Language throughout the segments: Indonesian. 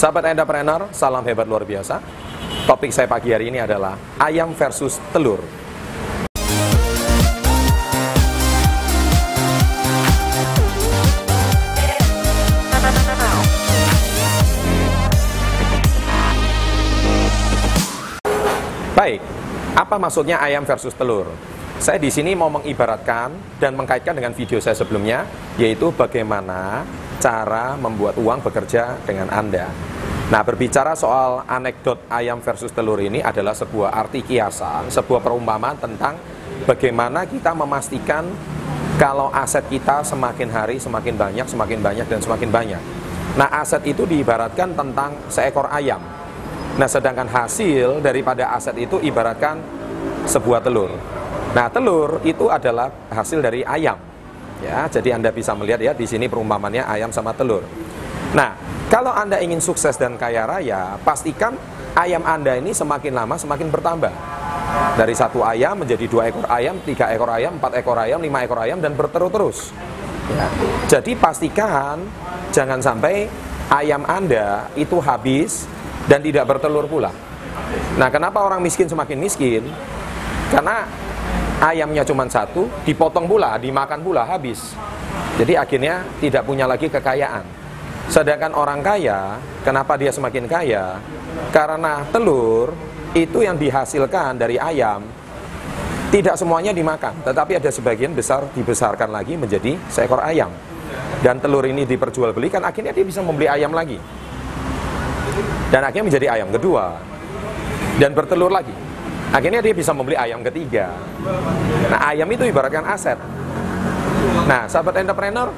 Sahabat entrepreneur, salam hebat luar biasa. Topik saya pagi hari ini adalah ayam versus telur. Baik, apa maksudnya ayam versus telur? Saya di sini mau mengibaratkan dan mengkaitkan dengan video saya sebelumnya, yaitu bagaimana cara membuat uang bekerja dengan Anda. Nah, berbicara soal anekdot ayam versus telur ini adalah sebuah arti kiasan, sebuah perumpamaan tentang bagaimana kita memastikan kalau aset kita semakin hari semakin banyak, semakin banyak, dan semakin banyak. Nah, aset itu diibaratkan tentang seekor ayam. Nah, sedangkan hasil daripada aset itu ibaratkan sebuah telur. Nah, telur itu adalah hasil dari ayam. Ya, jadi Anda bisa melihat ya di sini perumpamannya ayam sama telur. Nah, kalau Anda ingin sukses dan kaya raya, pastikan ayam Anda ini semakin lama semakin bertambah. Dari satu ayam menjadi dua ekor ayam, tiga ekor ayam, empat ekor ayam, lima ekor ayam, dan berterus-terus. Ya. Jadi pastikan jangan sampai ayam Anda itu habis dan tidak bertelur pula. Nah, kenapa orang miskin semakin miskin? Karena ayamnya cuma satu, dipotong pula, dimakan pula, habis. Jadi akhirnya tidak punya lagi kekayaan. Sedangkan orang kaya, kenapa dia semakin kaya? Karena telur itu yang dihasilkan dari ayam tidak semuanya dimakan, tetapi ada sebagian besar dibesarkan lagi menjadi seekor ayam. Dan telur ini diperjualbelikan, akhirnya dia bisa membeli ayam lagi. Dan akhirnya menjadi ayam kedua. Dan bertelur lagi. Akhirnya dia bisa membeli ayam ketiga. Nah, ayam itu ibaratkan aset. Nah, sahabat entrepreneur,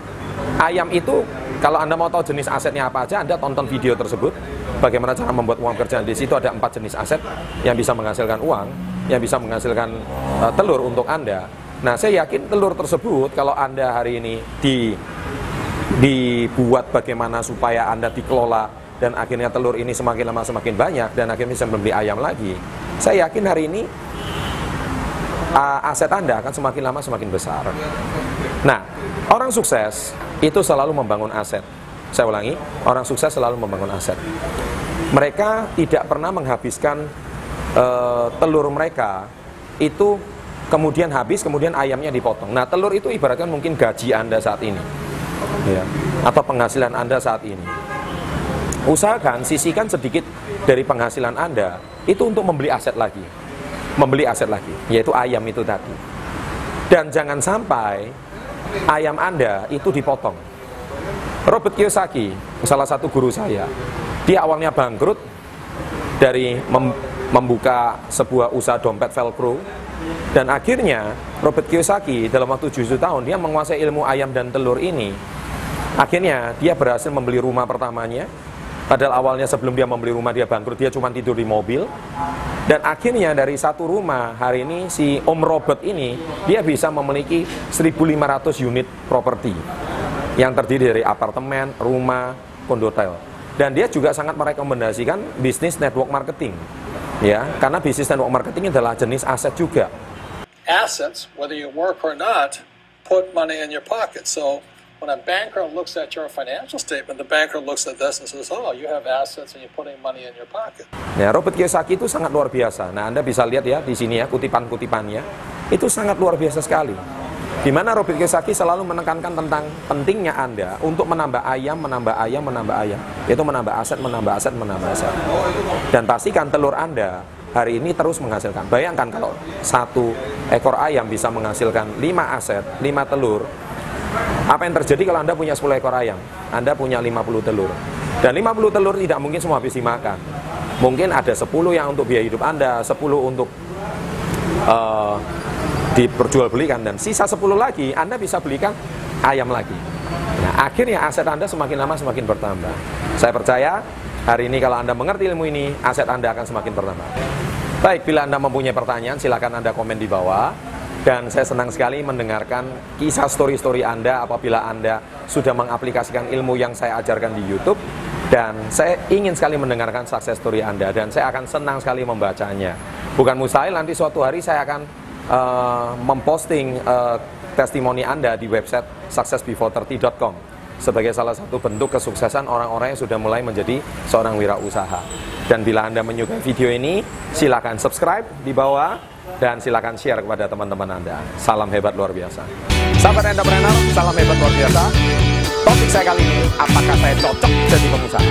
ayam itu kalau Anda mau tahu jenis asetnya apa aja, Anda tonton video tersebut. Bagaimana cara membuat uang pekerjaan di situ ada empat jenis aset yang bisa menghasilkan uang, yang bisa menghasilkan uh, telur untuk Anda. Nah, saya yakin telur tersebut kalau Anda hari ini di dibuat bagaimana supaya Anda dikelola dan akhirnya telur ini semakin lama semakin banyak dan akhirnya bisa membeli ayam lagi. Saya yakin hari ini uh, aset Anda akan semakin lama semakin besar. Nah, orang sukses itu selalu membangun aset. Saya ulangi, orang sukses selalu membangun aset. Mereka tidak pernah menghabiskan uh, telur mereka itu kemudian habis, kemudian ayamnya dipotong. Nah, telur itu ibaratkan mungkin gaji Anda saat ini. Ya, atau penghasilan Anda saat ini. Usahakan sisihkan sedikit dari penghasilan Anda itu untuk membeli aset lagi. Membeli aset lagi, yaitu ayam itu tadi. Dan jangan sampai ayam Anda itu dipotong. Robert Kiyosaki, salah satu guru saya, dia awalnya bangkrut dari mem membuka sebuah usaha dompet velcro dan akhirnya Robert Kiyosaki dalam waktu 7 tahun dia menguasai ilmu ayam dan telur ini akhirnya dia berhasil membeli rumah pertamanya Padahal awalnya sebelum dia membeli rumah dia bangkrut, dia cuma tidur di mobil. Dan akhirnya dari satu rumah hari ini si Om Robert ini dia bisa memiliki 1.500 unit properti yang terdiri dari apartemen, rumah, kondotel. Dan dia juga sangat merekomendasikan bisnis network marketing. Ya, karena bisnis network marketing adalah jenis aset juga. Assets, whether you work or not, put money in your pocket. So when a banker looks at your financial statement, the banker looks at this and says, "Oh, you have assets and you're putting money in your pocket." Ya, Robert Kiyosaki itu sangat luar biasa. Nah, Anda bisa lihat ya di sini ya kutipan-kutipannya. Itu sangat luar biasa sekali. Di mana Robert Kiyosaki selalu menekankan tentang pentingnya Anda untuk menambah ayam, menambah ayam, menambah ayam. Yaitu menambah aset, menambah aset, menambah aset. Dan pastikan telur Anda hari ini terus menghasilkan. Bayangkan kalau satu ekor ayam bisa menghasilkan lima aset, lima telur, apa yang terjadi kalau Anda punya 10 ekor ayam? Anda punya 50 telur. Dan 50 telur tidak mungkin semua habis dimakan. Mungkin ada 10 yang untuk biaya hidup Anda, 10 untuk uh, diperjualbelikan dan sisa 10 lagi Anda bisa belikan ayam lagi. Nah, akhirnya aset Anda semakin lama semakin bertambah. Saya percaya hari ini kalau Anda mengerti ilmu ini, aset Anda akan semakin bertambah. Baik, bila Anda mempunyai pertanyaan, silakan Anda komen di bawah dan saya senang sekali mendengarkan kisah story-story Anda apabila Anda sudah mengaplikasikan ilmu yang saya ajarkan di YouTube dan saya ingin sekali mendengarkan sukses story Anda dan saya akan senang sekali membacanya. Bukan mustahil nanti suatu hari saya akan uh, memposting uh, testimoni Anda di website successbefore30.com. sebagai salah satu bentuk kesuksesan orang-orang yang sudah mulai menjadi seorang wirausaha. Dan bila Anda menyukai video ini, silakan subscribe di bawah dan silakan share kepada teman-teman Anda. Salam hebat luar biasa. Sahabat entrepreneur, salam hebat luar biasa. Topik saya kali ini, apakah saya cocok jadi pengusaha?